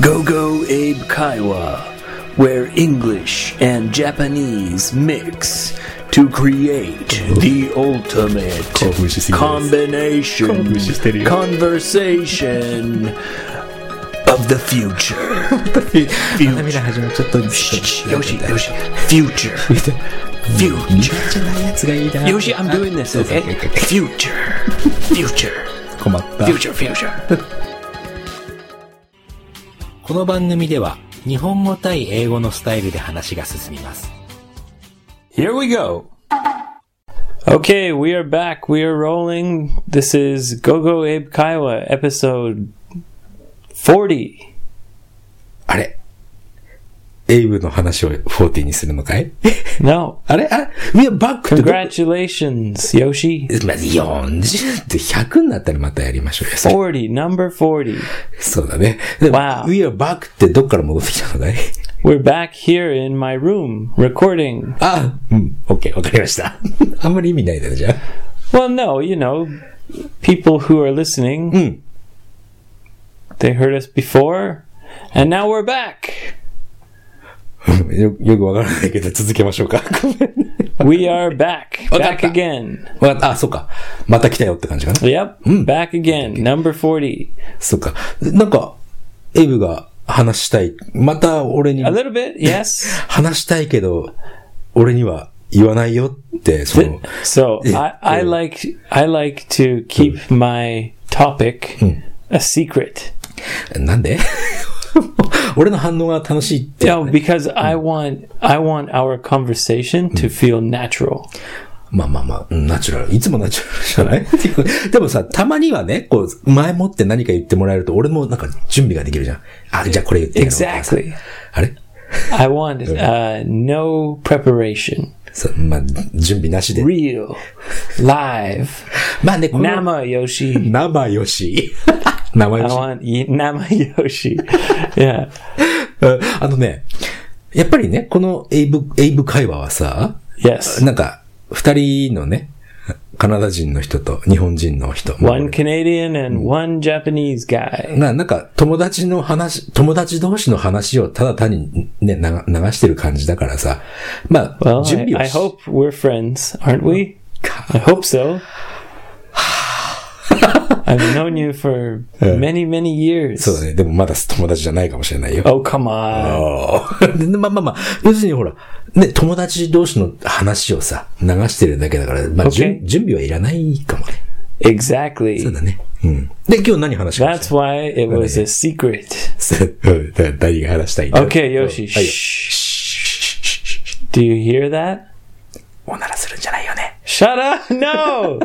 Go-Go Abe Kaiwa, where English and Japanese mix to create the ultimate combination conversation of the future. future. Future. Future. Yoshi, I'm doing this, okay? Future. Future. Future, future. この番組では日本語対英語のスタイルで話が進みます。Here we go. Okay, we are back. We are rolling. This is Go Go Abe Kaiwa, episode 40. エイブの話を40にするのかい No. あれあ ?We are back Congratulations, Yoshi. まず40って100になったらまたやりましょうよ。それ 40, number 40. そうだね。で Wow. We are back ってどっから戻ってきたのかい We're back here in my room recording. あ、うん。OK、わかりました。あんまり意味ないだろ、じゃあ。Well, no, you know, people who are listening, うん。they heard us before, and now we're back. よよくわからないけど続けましょうか。We are back. Back again. わかった。あ、そっか。また来たよって感じかな。Yep, back again. Number 40. そっか。なんか、エイブが話したい。また俺に A little bit, yes. 話したいけど、俺には言わないよって、その、So I, I like I like to keep my topic a secret. なんで 俺の反応が楽しいって。No, because I want I want our conversation to feel natural. まあまあまあ、うんナチュラル。いつもナチュラルじゃない？でもさ、たまにはね、こう、前もって何か言ってもらえると、俺もなんか準備ができるじゃん。あ、じゃあこれ言ってやろうとかさ Exactly. あれ？I want uh, no preparation. まあ、準備なしで。Real, live, まあね、この Nama Yoshi. 生よし。名前 I want 名前よし。あのね、やっぱりね、このエイブ、エイブ会話はさ、Yes. なんか、二人のね、カナダ人の人と日本人の人。One Canadian and one Japanese guy. な,なんか、友達の話、友達同士の話をただ単にね、流してる感じだからさ。まあ、well, 準備をし I, I hope we're friends, aren't we?I hope so. はぁ。I've known you for many, many years. そうだね。でもまだ友達じゃないかもしれないよ。Oh, come on. まあまあまあ、要するにほら、ね、友達同士の話をさ、流してるだけだから、まあ.準準備はいらないかもね。そう Exactly. だね。うん。で、今日何話しまし That's why it was a secret. たうんだ誰が話した？いんだ Okay, Yoshi. Do you hear that? おならするんじゃないよね。Shut up! No!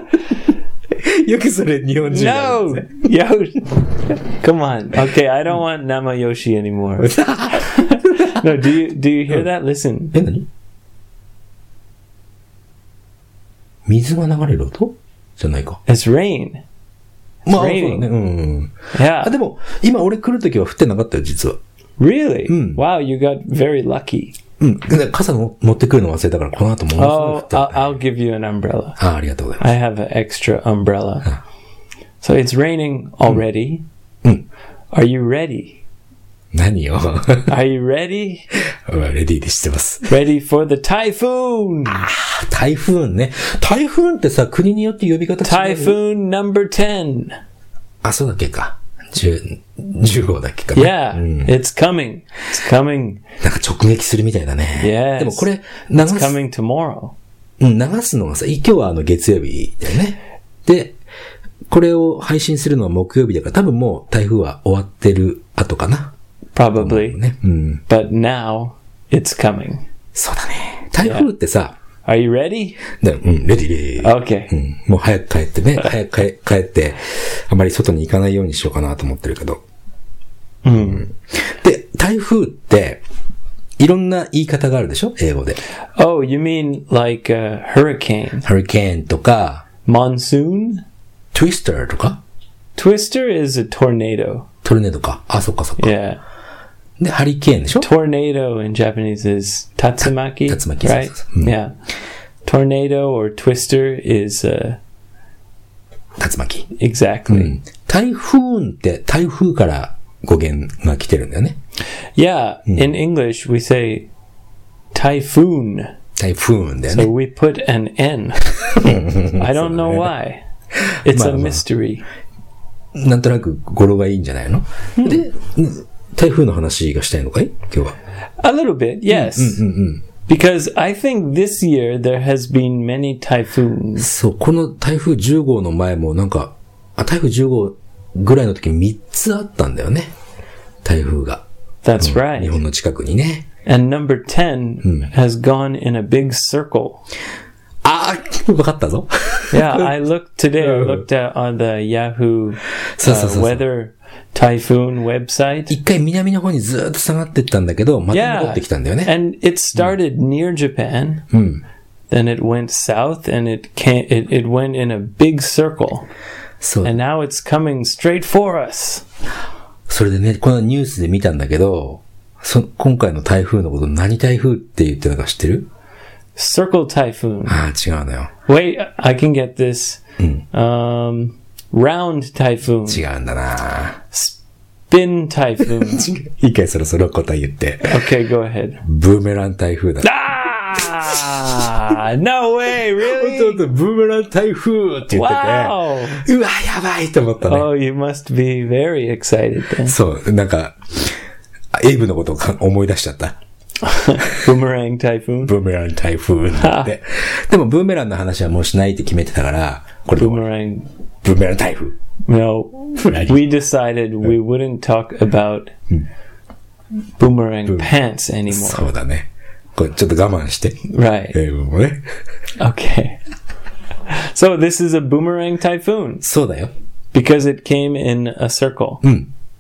よくそれ日本人が no! Yoshi! Come on. Okay, I don't want Nama Yoshi anymore. No, do you do you hear that? Listen. え、何水が流れる音じゃないか。It's rain. まあ、そうだ.ね。うん。Yeah. あ、でも、今俺来るときは降ってなかったよ、実は。Really? Mm. Wow, you got very lucky. うん。で傘の持ってくるの忘れたから、この後ものすごい降 Oh, っ I'll, I'll give you an umbrella. ああ、ありがとうございます。I have an extra umbrella. So it's raining already. Mm. Are you ready? 何よ。Are you ready? レディーで知ってます。Ready for the typhoon? 台風ね。台風ってさ、国によって呼び方違う。Typhoon number 10. あ、そうだっけか。10、10号だっけか、Yeah, うん。it's coming. It's coming. なんか直撃するみたいだね。Yes. でもこれ、流 It's す、coming tomorrow. うん、流すのがさ、今日はあの月曜日だよね。で、これを配信するのは木曜日だから、多分もう台風は終わってる後かな。Probably. ね。うん。But now it's coming. そうだね。台風ってさ、Are you ready? でうん、レディレディ。Okay. うん、もう早く帰ってね、早く帰帰って、あまり外に行かないようにしようかなと思ってるけど。で、台風って、いろんな言い方があるでしょ？英語で。Oh, you mean like a hurricane? ハリケーンとか、Monsoon? トゥイスターとか、Twister is a tornado. トルネードか。あ、そっかそっか。Yeah. で、ハリケーンでしょ Tornado in Japanese is tatsumaki, Ta- tatsumaki, right? Yeah. Tornado or twister is uh, 竜巻。exactly. 台風って台風から語源が来てるんだよね。Yeah, in English we say typhoon. だよ So ね。we put an N. I don't know why. It's a mystery. なんとなく語呂がいいんじゃないの、で、うん台風の話がしたいのかい今日は。A little bit, yes. Because I think this year there has been many typhoons. そう、この台風10号の前もなんか、あ、台風10号ぐらいの時3つあったんだよね。台風が。That's 日 right. 本の近くにね。And number 10 has gone in a big circle. ああ、わかったぞ。Yeah, I looked today. I looked at on the Yahoo uh, weather typhoon website. 一回南の方にずーっと下がってったんだけど、また戻 Yeah, ってきたんだよね。and it started near Japan. Then it went south, and it can It, it went in a big circle, そう。and now it's coming straight for us. それでね、このニュースで見たんだけど、そ今回の台風のこと何台風って言ってたか知ってる Circle typhoon. ああ、違うのよ。Wait, I can get this. Um, round typhoon. 違うんだな Spin typhoon. 一回そろそろ答え言って。okay, go ahead. ブーメラン台風だ。Ah, no way, really? とブーメラン台風って言って.て、うわ、やばいと思ったね。Oh, you must be very excited then. そう、なんか、あエイブのことをか思い出しちゃった。Boomerang typhoon? ブーメラン台風って。でもブーメランの話はもうしないって決めてたから、これ.ブーメラン 台風。 No, Right. we decided we wouldn't talk about boomerang pants anymore. そうだね。これちょっと我慢して。 Right. エイブもね。 Okay. So this is a boomerang typhoon そうだよ。 because it came in a circle.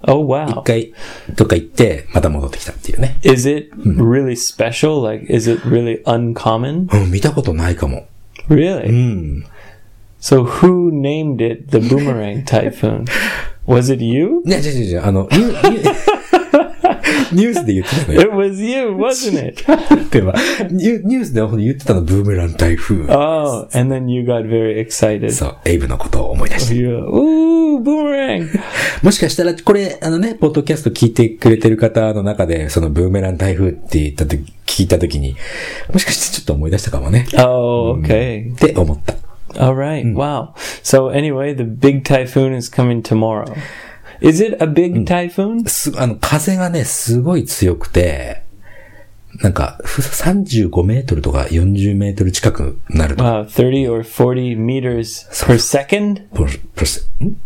Oh wow. 一回、どっか行って、また戻ってきたっていうね。 Is it really special? Like is it really uncommon? うん、見たことないかも。 Really? うん。 So who named it the boomerang typhoon? Was it you? い や、違う違う違う、あの、ニュニュニュースで言ってたのよ。It was you, wasn't it? ではニュニュースで言ってたの、ブーメラン台風。Oh, and then you got very excited. そう、エイブのことを思い出して。Ooh, boomerang. もしかしたら、これ、あのね、ポッドキャスト聞いてくれてる方の中で、そのブーメラン台風って言ったと聞いたときに、もしかしてちょっと思い出したかもね。Oh, okay. って思った。All right. Wow. So anyway, the big typhoon is coming tomorrow. Is it a big typhoon? す、あの、風がね、すごい強くて、なんか、ふ35メートルとか40メートル近くなると。Wow, 30 or 40 meters per second? プロプロセん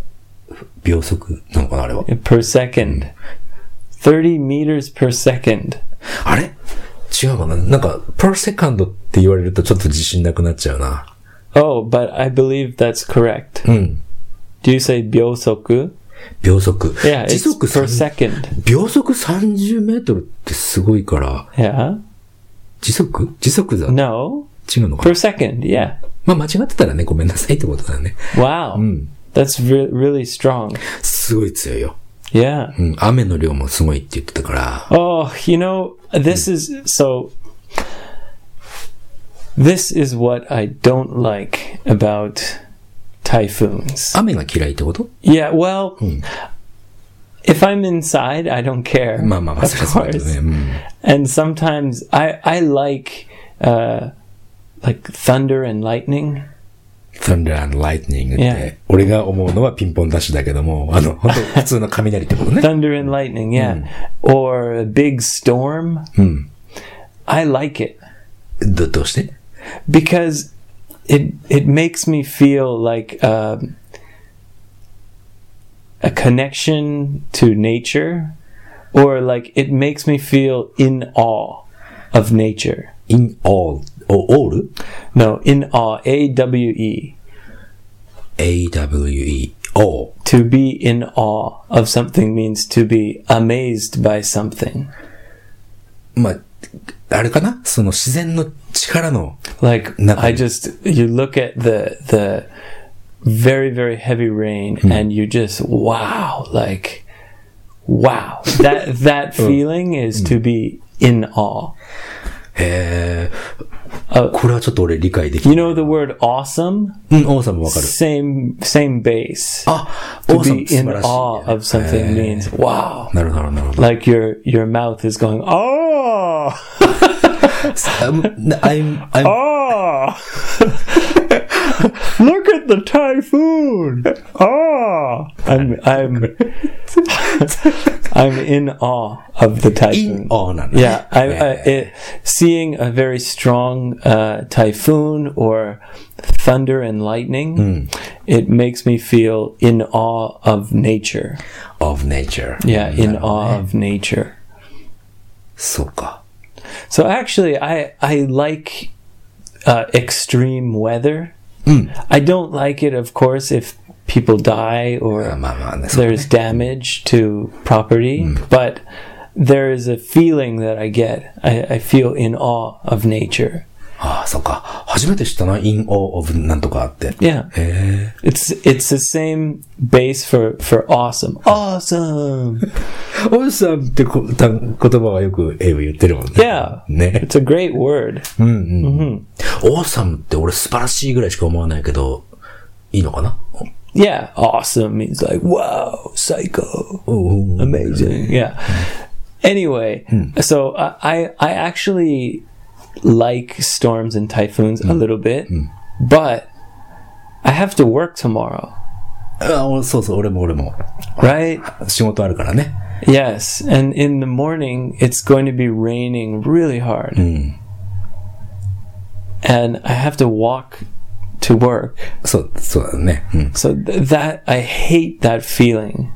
秒速なのかなあれは。Per second. 30 meters per second. あれ違うかななんか、per second って言われるとちょっと自信なくなっちゃうな。Oh, but I believe that's correct. うん。Do you say byosoku? 秒速。Yeah, 時速 per 30 second. 秒速30メートルってすごいから、Yeah? 時速時速だ。No? 違うのか Per な second, yeah. まあ間違ってたらね、ごめんなさいってことだね。Wow. That's re- really strong. すごい強いよ。Yeah. うん。雨の量もすごいって言ってたから。Oh, you know, this is so. This is what I don't like about typhoons. 雨が嫌いってこと Yeah, well, if I'm inside, I don't care. まあまあまあ、 of それはそうだけど course. ね。うん。 And sometimes I I like uh, like thunder and lightning. Thunder and Lightning っ Yeah. て、俺が思うのはピンポンダッシュだけども、あの、本当普通の雷ってことね。 Thunder and lightning, yeah. Or a big storm. I like it ど、どうして because it it makes me feel like um, a connection to nature, or like it makes me feel in awe of nature. in awe, o- all? No, in awe. A W E. A-W-E, all. To be in awe of something means to be amazed by something. まあ、あれかなその自然の力の、 Like Nothing. I just you look at the the very very heavy rain and you just wow like wow that that feeling is to be in awe. え uh, これはちょっと俺理解でき you ない。 know the word awesome? うん、王様わかる。 Same same base. あ、 to 王様 be 素 in 晴らしい。 awe of something means wow. なるほど、なるほど。 Like your your mouth is going oh Oh. um, I'm, I'm, oh. Look at the typhoon! Oh, I'm I'm I'm in awe of the typhoon. In, oh no, no. yeah, I, I, it, seeing a very strong uh, typhoon or thunder and lightning, mm. it makes me feel in awe of nature. Of nature, yeah, in no, awe man. of nature. そうか。 So actually, I I like uh, extreme weather. I don't like it, of course, if people die or まあまあね、そう there's damage to property, but there is a feeling that I get. I, I feel in awe of nature. ああ、そうか。初めて知ったな、in awe of なんとかあって。Yeah. へ It's it's the same base for for awesome. Awesome. え。オーサムってこた言葉はよく英語言ってるもんね。Yeah. ね。It's a great word. オーサムって俺素晴らしいぐらいしか思わないけど、いいのかな Yeah, awesome means like wow, psycho. amazing yeah anyway so I, I actually like storms and typhoons a little bit but i have to work tomorrow あおそうそう、俺も俺も。 right 仕事あるからね。 yes and in the morning it's going to be raining really hard and i have to walk to work そう、そうだね。うん。 so th- that i hate that feeling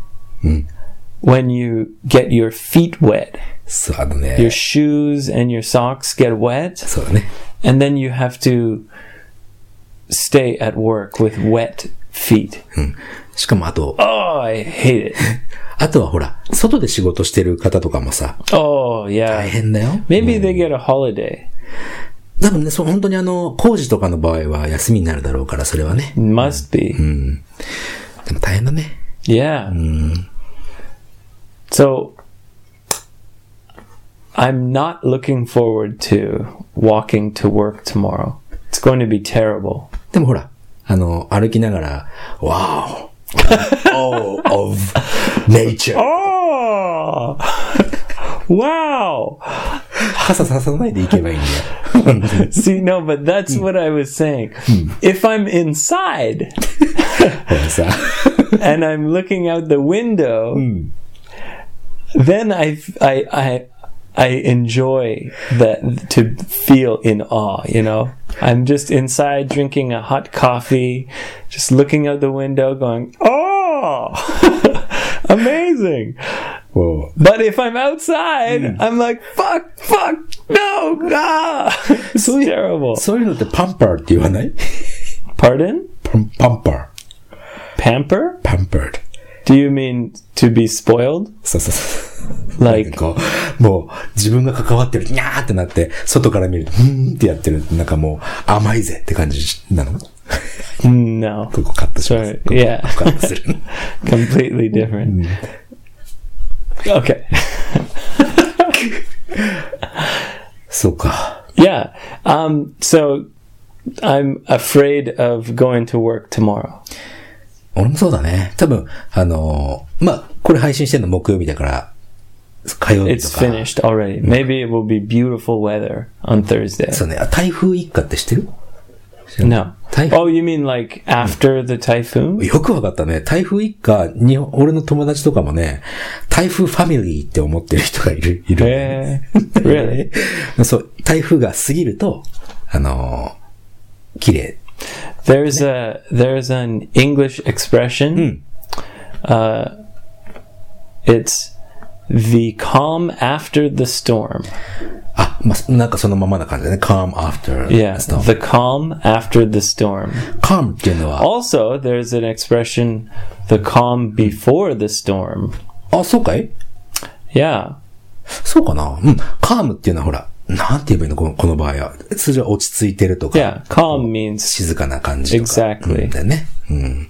when you get your feet wet そう、あのね your。shoes and your socks get wet そうだね。and then you have to stay at work with wet feet しかもあと、oh i hate it あとはほら、外で仕事してる方とかもさ、oh 大 yeah 変だよ。maybe they get a holiday 多分ね、そう、本当にあの、工事とかの場合は休みになるだろうから、それはね。must be でも大変だね。yeah so i'm not looking forward to walking to work tomorrow it's going to be terrible でもほら、あの、歩きながら、wow! oh, of nature! oh wow 傘ささないでいけばいいんだよ。 See, no, but that's what I was saying. If I'm inside ほらさ、 and I'm looking out the window, then I, I, I, I enjoy that to feel in awe, you know. I'm just inside drinking a hot coffee, just looking out the window going, "Oh, amazing." Whoa. But if I'm outside, mm. I'm like, fuck, fuck, no, ah! it's so terrible. to Pardon? パンパー。Pamper? Pampered. Do you mean to be spoiled? Like, こう、もう自分が関わってる、にゃーってなって、外から見ると、うーんってやってる、なんかもう甘いぜって感じなの？No, ここカットします。Sorry. ここ Yeah. カットする。completely different. Okay. そうか。Yeah. Um, so I'm afraid of going to work tomorrow. 俺もそうだね。多分、あのーまあ、これ配信してるの木曜日だから、火曜日 It's finished already. Maybe it will be beautiful weather on Thursday. そうね。あ台風一過って知ってる No. 台風 Oh, you mean like after the typhoon? よくわかったね。台風一過、日本、俺の友達とかもね、台風ファミリーって思ってる人がいる、いる。Eh, really? そう、台風が過ぎると、あのー綺麗。There's a there's an English expression. Uh, it's the calm after the storm. あ、まあ、なんかそのままな感じだね。calm after Yeah, storm. the calm after the storm. calm っていうのは、Also, there's an expression, the calm before the storm. あ、そうかい Yeah, そうかなうん。calm っていうのはほら、なんて言えばいいのこのこの場合は。通常落ち着いてるとか、yeah. Calm means 静かな感じとか。Exactly. うんだよね。うん。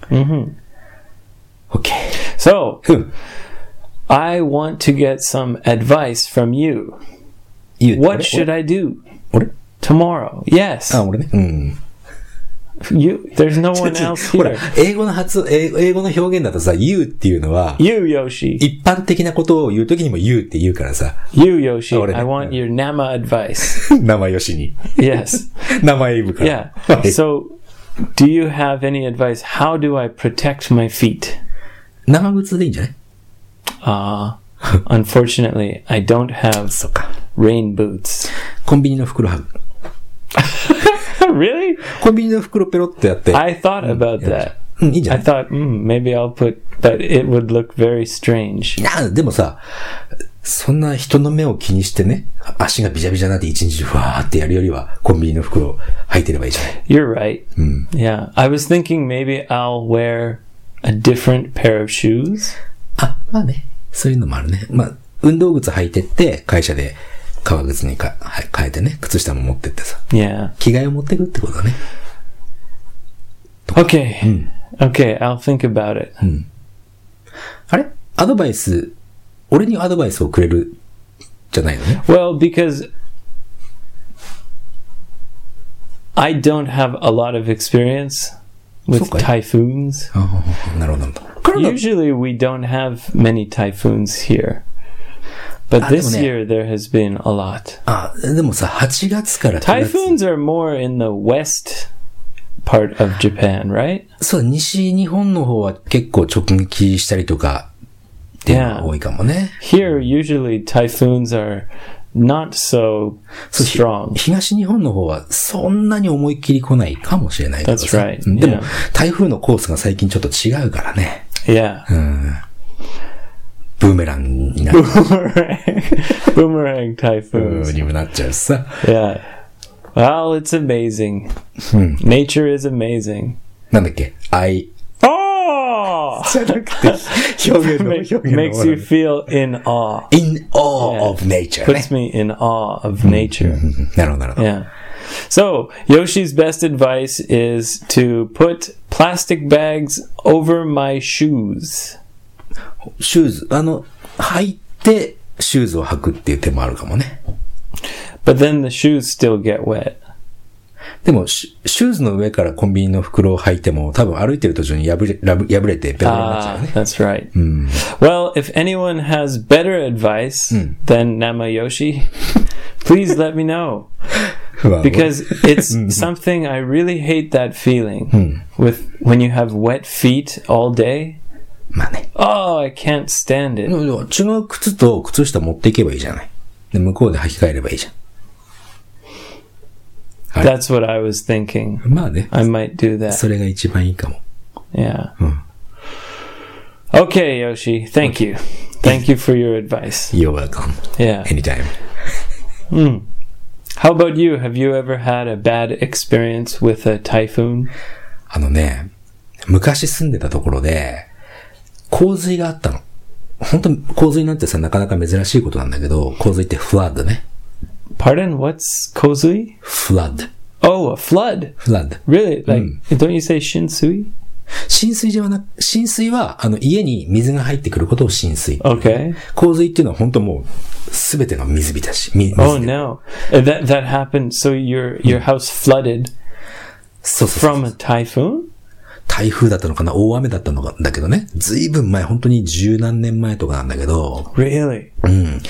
OK。so. うん。 I want to get some advice from you. You- What should I do? 俺 tomorrow. Yes. あ、俺ね。うん。 You. There's no one else ほら here.、英語の発、英語英語の表現だとさ、you っていうのは、 You, Yoshi. 一般的なことを言うときにも you って言うからさ、 You, Yoshi. Already. I want your Nama advice. 生よしに。 yes. 生エイブから。 Yeah. はい So, do you have any advice? How do I protect my feet? 長靴でいいんじゃない Uh, unfortunately, I don't have そっか。 rain boots. コンビニの袋はぐ。 really? コンビニの袋ペロッとやって。 I thought about that. うん、いいんじゃ I ない thought, hmm, maybe I'll put, but it would look very strange. いや、でもさ、そんな人の目を気にしてね、足がビジャビジャになって一日中ふわーってやるよりは、コンビニの袋履いてればいいじゃない。 You're right. Yeah. I was thinking maybe I'll wear a different pair of shoes. あ、まあね。 そういうのもあるね。まあ、運動靴履いてって、会社で革靴にかはい変えてね、靴下も持ってってさ、Yeah. 着替えを持ってくってことだね。Okay. Okay. I'll think about it. あれ？アドバイス、俺にアドバイスをくれる、じゃないのね？Well, because I don't have a lot of experience with typhoons. なるほど、Usually, we don't have many typhoons here. But Ah, this year, there has been a lot. あ、でもさ、8月から9月 Typhoons are more in the west part of Japan, right? そう、西日本の方は結構直撃したりとか、っていうのが多いかもね。Here, usually, typhoons are not so strong. 東日本の方はそんなに思いっきり来ないかもしれないけど That's さ right. うんでも Yeah.、台風のコースが最近ちょっと違うからね。Yeah. ブーメランになっちゃ Boomerang う typhoons. にもなっちゃうしさ。 Yeah. Well, it's amazing. Nature is amazing. なんだっけ ?I, Oh! じゃなくて、表現の、 Make- 表現の makes you feel in awe. in awe Yeah. of nature ね Puts。me in awe of nature. うんなるほど、なるほど。 Yeah. So, Yoshi's best advice is to put plastic bags over my shoes. シューズ、あの、履いて、シューズを履くっていう手もあるかもね。 But then the shoes still get wet. でも、シュシューズの上からコンビニの袋を履いても、多分歩いてる途中に破れ、ラブ破れてベロベロになっちゃう Ah, よね。 that's right. Well, if anyone has better advice than Namayoshi, please let me know. まあ Because it's something I really hate that feeling with when you have wet feet all day. まあね。 Oh, I can't stand で it. も違う靴と靴下持っていけばいいじゃない。で、向こうで履き替えればいいじゃ That's what I was thinking. ん。まあね。 I might do that. それが一番いいかも。 Yeah. Okay, Yoshi. Thank you. Thank you for your advice. You're welcome. Yeah. Anytime. How about you? Have you ever had a bad experience with a typhoon? あのね、昔住んでたところで、洪水があったの。本当に洪水なんてさ、なかなか珍しいことなんだけど、洪水ってフラッドね。 Pardon? What's kozui? フラッド。 Oh, a flood. フラッド。 Really? Like, don't you say shinsui? 浸水ではなく、浸水は、あの、家に水が入ってくることを浸水。Okay. 洪水っていうのは本当もう、すべての水浸し。み Oh 水で no. Uh, That that happened. So your your house flooded そうそうそう from a typhoon? 台風だったのかな？大雨だったのか、だけどね。ずいぶん前、本当に十何年前とかなんだけど、Really? うん。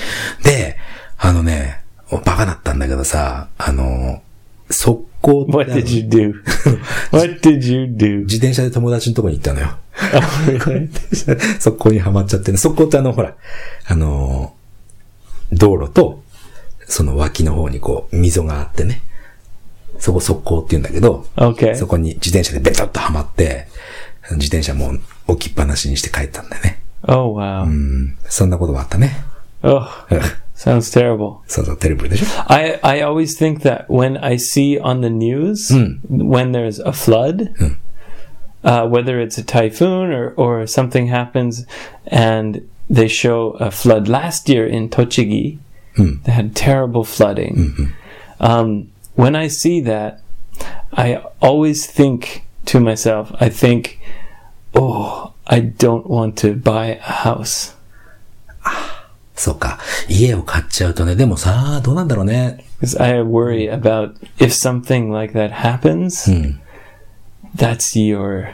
で、あのね、バカだったんだけどさ、あの、速攻って What did you do? what did you do? 自転車で友達のとこに行ったのよ。Oh? 速攻にはまっちゃってね。速攻ってあの、ほら、あの、道路と、その脇の方にこう、溝があってね。そこ速攻って言うんだけど、Okay. そこに自転車でベタッとはまって、自転車もう置きっぱなしにして帰ったんだよね。Oh wow. うん。そんなことがあったね。Oh, Sounds terrible. Sounds terrible, I, I always think that when I see on the news, hmm. when there's a flood, hmm. uh, whether it's a typhoon or, or something happens, and they show a flood last year in Tochigi, hmm. they had terrible flooding. Mm-hmm. Um, when I see that, I always think to myself, I think, oh, I don't want to buy a house. そうか。家を買っちゃうとね、でもさ、どうなんだろうね。because I worry about if something like that happens, うん。that's your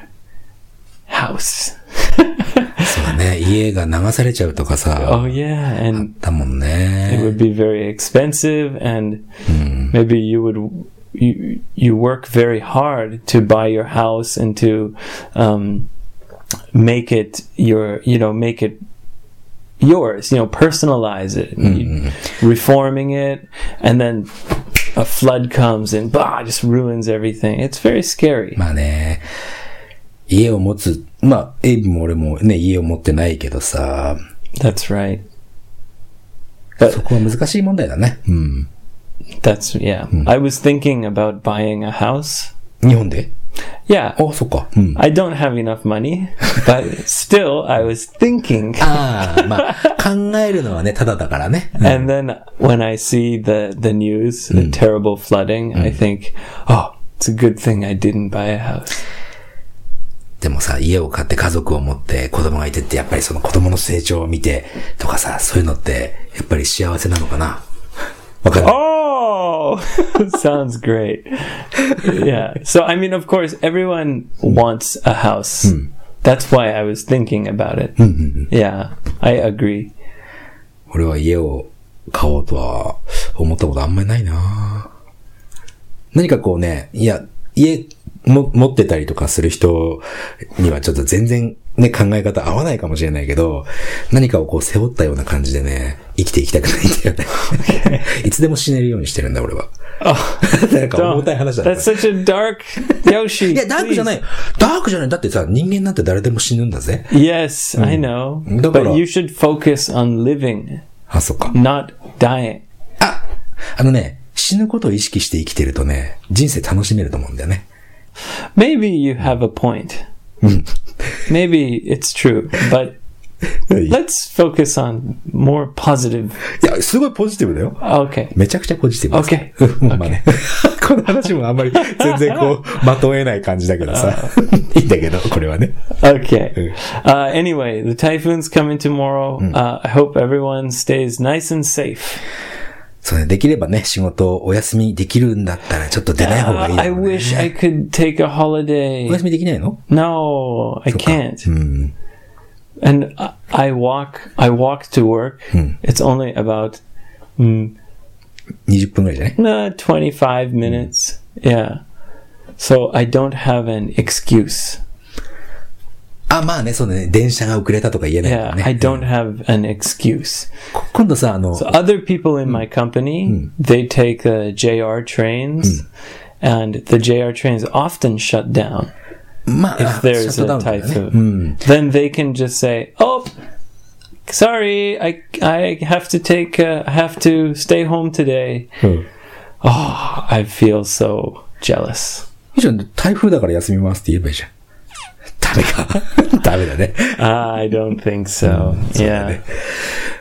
house. そうだね。家が流されちゃうとかさ。Oh yeah, and だもん it ね。would be very expensive, and うん。maybe you would you you work very hard to buy your house and to um, make it your you know make it yours you know personalize it you- reforming it and then a flood comes and bah just ruins everything it's very scary まあね、家を持つ、まあ、エイブも俺もね、家を持ってないけどさ、 that's right そこは難しい問題だね。うん。 that's yeah i was thinking about buying a house 日本で yeah あ、そっか。うん。i don't have enough money but still i was thinking ああ、まあ、考えるのはね、ただだからね。And then when I see the the news, the terrible flooding, I think, oh, it's a good thing I didn't buy a house. でもさ、家を買って家族を持って子供がいてって、やっぱりその子供の成長を見てとかさ、そういうのって、やっぱり幸せなのかなわかる Oh, sounds great. yeah. So I mean, of course, everyone wants a house. That's why I was thinking about it. Yeah, I agree. 俺は家を買おうとは思ったことあんまりないな何かこうね、いや、家も持ってたりとかする人にはちょっと全然ね、考え方合わないかもしれないけど、何かをこう背負ったような感じでね、生きていきたくないんだよね。いつでも死ねるようにしてるんだ、俺は。なんか重たい話だな。That's such a dark Yoshi. いや、ダークじゃない。ダークじゃない。だってさ、人間なんて誰でも死ぬんだぜ。Yes, I know. But you should focus on living, あ、そっか。not dying. ああのね、死ぬことを意識して生きてるとね、人生楽しめると思うんだよね。Maybe you have a point. Maybe it's true, but い let's focus on more positive. や、すごいポジティブだよ。 Okay. めちゃくちゃポジティブです。 Okay. うんまあね。この話もあんまり全然こう、まとえない感じだけどさ。いいんだけど、これはね。 Okay. Uh, anyway, the typhoon's coming tomorrow. Uh, I hope everyone stays nice and safe. そうね、できればね、仕事をお休みできるんだったらちょっと出ない方がいい Uh, だ I wish I could take a お holiday. 休みできないの No, I can't. うん。And I- walk. I walk to work. It's only about mm, 20分くらいじゃない nah, 25 minutes. Yeah. So I don't have an excuse. あ、まあね、そうね、電車が遅れたとか言えないから Yeah, ね。 I don't have an excuse. こ今度さ、あの、 So other people in my company, they take the JR trains, and the JR trains often shut down まあ、 if シャ there's ットダウ a ンだよね typhoon. Then they can just say, "Oh, sorry, I I have to take uh, I have to stay home today." うん。 Oh, I feel so jealous. いいじゃん、台風だから休みますって言えばいいじゃん。 ダメか。ダメだね。 Ah, I don't think so. そうだ Yeah. ね。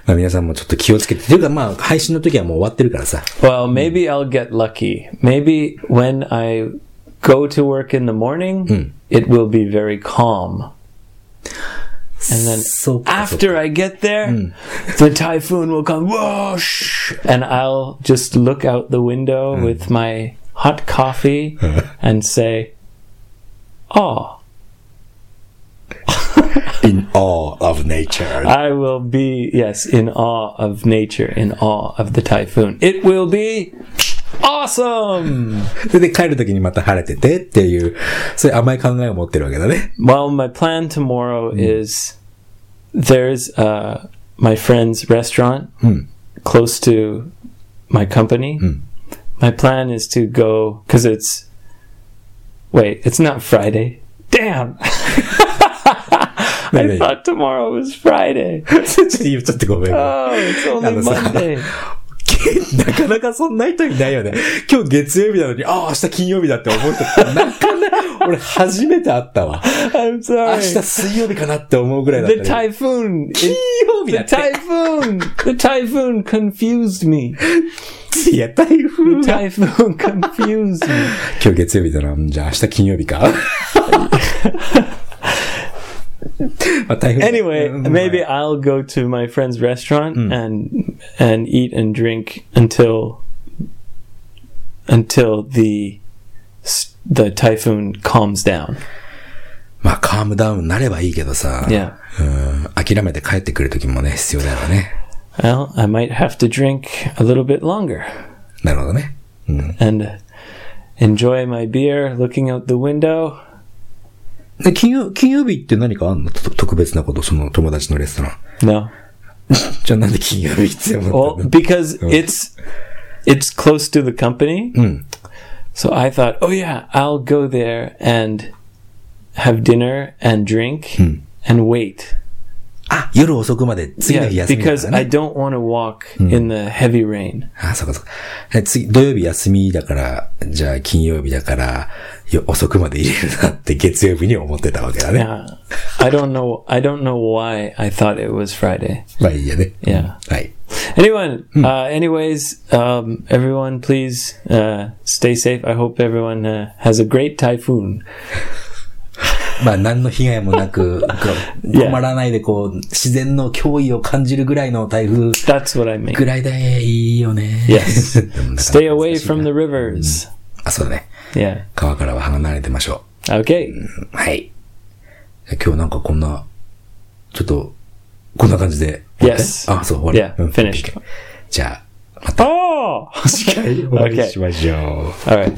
まあ皆さんもちょっと気をつけて。というかまあ、配信の時はもう終わってるからさ。 Well, maybe I'll get lucky. Maybe when I go to work in the morning, it will be very calm. And then そうか。 after I get there, the typhoon will come, whoosh, and I'll just look out the window with my hot coffee and say, "Oh, in awe of nature. I will be yes in awe of nature, in awe of the typhoon. It will be awesome." それで帰る時にまた晴れててっていう、そういう甘い考えを持ってるわけだね。 Well, my plan tomorrow is there's uh, my friend's restaurant close to my company. My plan is to go because it's wait, it's not Friday. Damn. I thought tomorrow was Friday. ちょっと言っちゃってごめん。Oh, it's only Monday. なかなかそんな人いないよね。今日月曜日なのに、ああ、明日金曜日だって思う人ってなかなか、俺初めて会ったわ。I'm 明 sorry. 日水曜日かなって思うぐらいだった The ね。typhoon. 金曜日だ the って。typhoon. The typhoon confused me. いや、台風 The が。typhoon confused me. 今日月曜日だな。じゃあ明日金曜日か。まあ台風 Anyway, うん maybe I'll go to my friend's restaurant and and eat and drink until until the s- the typhoon calms down. まあ、カームダウンになればいいけどさ。 Yeah. うん。諦めて帰ってくる時もね、必要だよね。 Well, I might have to drink a little bit longer なるほどね。うん。 and enjoy my beer looking out the window. で、金曜、金曜日って何かあんのと特別なこと、その友達のレストラン。 No. じゃあなんで金曜日必要な Well, の because it's it's close to the company. うん。 So I thought, oh yeah, I'll go there and have dinner and drink and wait. あ、夜遅くまで次の日休みだから、ね。Yeah, because I don't want to walk in the heavy rain.、うん、あ、そこそこ。次、土曜日休みだから、じゃあ金曜日だから、遅くまで入れるなって月曜日に思ってたわけだね。Yeah. I don't know, I don't know why I thought it was Friday. まあいいやね。Yeah. はい。Anyone,、うん uh, anyways,、um, everyone please、uh, stay safe. I hope everyone、uh, has a great typhoon. まあ何の被害もなく、こう Yeah. 困らないでこう、自然の脅威を感じるぐらいの台風 That's what I mean. ぐらいでいいよね。Yes. Stay away from the rivers. あ、そうだね。Yeah. 川からは離れてましょ Okay. う。はい。今日なんかこんな、ちょっと、こんな感じで。Yes. あ、そう、終わ Yeah. り。うん Finished. じゃあ、また Oh. 次回お会い Okay. しましょう。All right.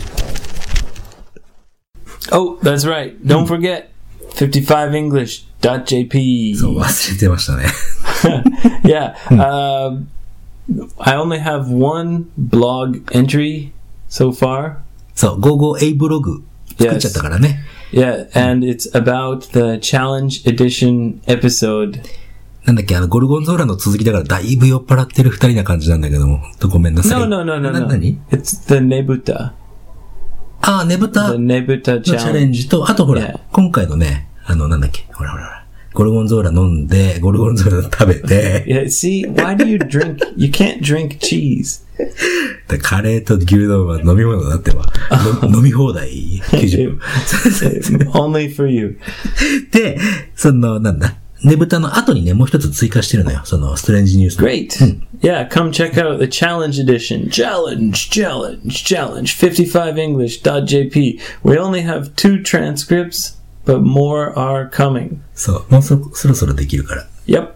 Oh, that's right. Don't forget 55english.jp. そう、忘れてましたね。 yeah. Uh, I only have one blog entry so far. そう、55A ブログ作っちゃったからね。 Yeah, and it's about the challenge edition episode. なんだっけ、あの、ゴルゴンゾーラの続きだからだいぶ酔っ払ってる二人な感じなんだけども、ほんとごめんなさい。 No, no, no, no, な、 no. 何 It's the Nebuta. あ、ねぶた The の Nebuta チャレン.ジと、あとほら、Yeah. 今回のね、あの、なんだっけ、ほらほらほら、ゴルゴンゾーラ飲んで、ゴルゴンゾーラ食べて、Yeah, see, why do you drink? You can't drink cheese. でカレーと牛丼は飲み物だってば、の 飲み放題？90分。Only for you. で、その、なんだ、ねぶたの後にね、もう一つ追加してるのよ。その、ストレンジニュースの。 Great. Yeah, come check out the challenge edition. Challenge, challenge, challenge. 55english.jp. We only have two transcripts, but more are coming. そう、もうそ、そろそろできるから。 Yep.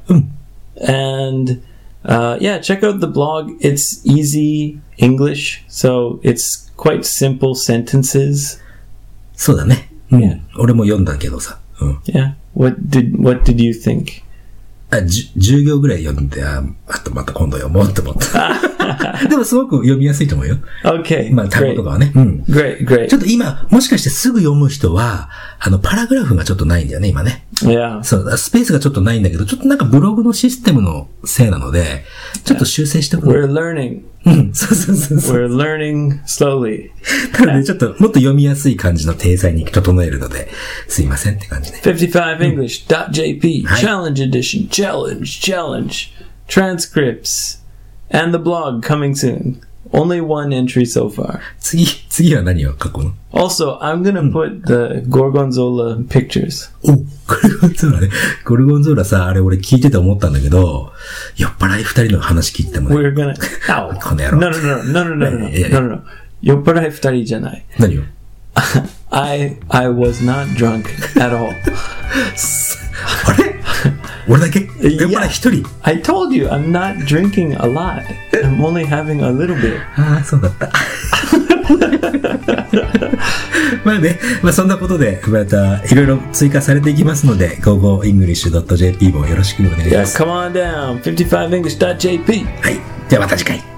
And uh, yeah, check out the blog. It's easy English, so it's quite simple sentences. そうだね。うん。 Yeah. 俺も読んだけどさ。うん。 Yeah. What did What did you think? あ、じゅ10行ぐらい読んで、あ、あとまた今度読もうって思った。でもすごく読みやすいと思うよ。Okay. まあ、単語.とかはね。うん。Great. Great. ちょっと今、もしかしてすぐ読む人は、あの、パラグラフがちょっとないんだよね、今ね。Yeah. そう、スペースがちょっとないんだけど、ちょっとなんかブログのシステムのせいなので、ちょっと修正しておく。We're learning. うん、そうそうそうそう。 We're learning slowly. なので、ちょっともっと読みやすい感じの体裁に整えるので、すいませんって感じで。 55english.jp. Hi. Challenge edition. Challenge. Challenge. Transcripts. And the blog coming soon. Only one entry so far. 次、次は何を書くの Also, I'm gonna put the Gorgonzola pictures. お、ゴルゴンゾーラね。ゴルゴンゾーラさ、あれ俺聞いてて思ったんだけど、酔っ払い二人の話聞いててもね、 We're gonna. Ow. この野郎 No, no, no, no, no, no, no, no, Yeah, yeah, no, no, no. 酔っ払い二人じゃない。何を I I was not drunk at all. あれ 俺だけ酔っ払い一人 I told you I'm not drinking a lot. I'm only having a little bit. ああ、そうだった。まあね、まあそんなことで、またいろいろ追加されていきますので、GoGoEnglish.jp もよろしくお願いし Yeah, ます。come on down. 55english.jp. はい。ではまた次回。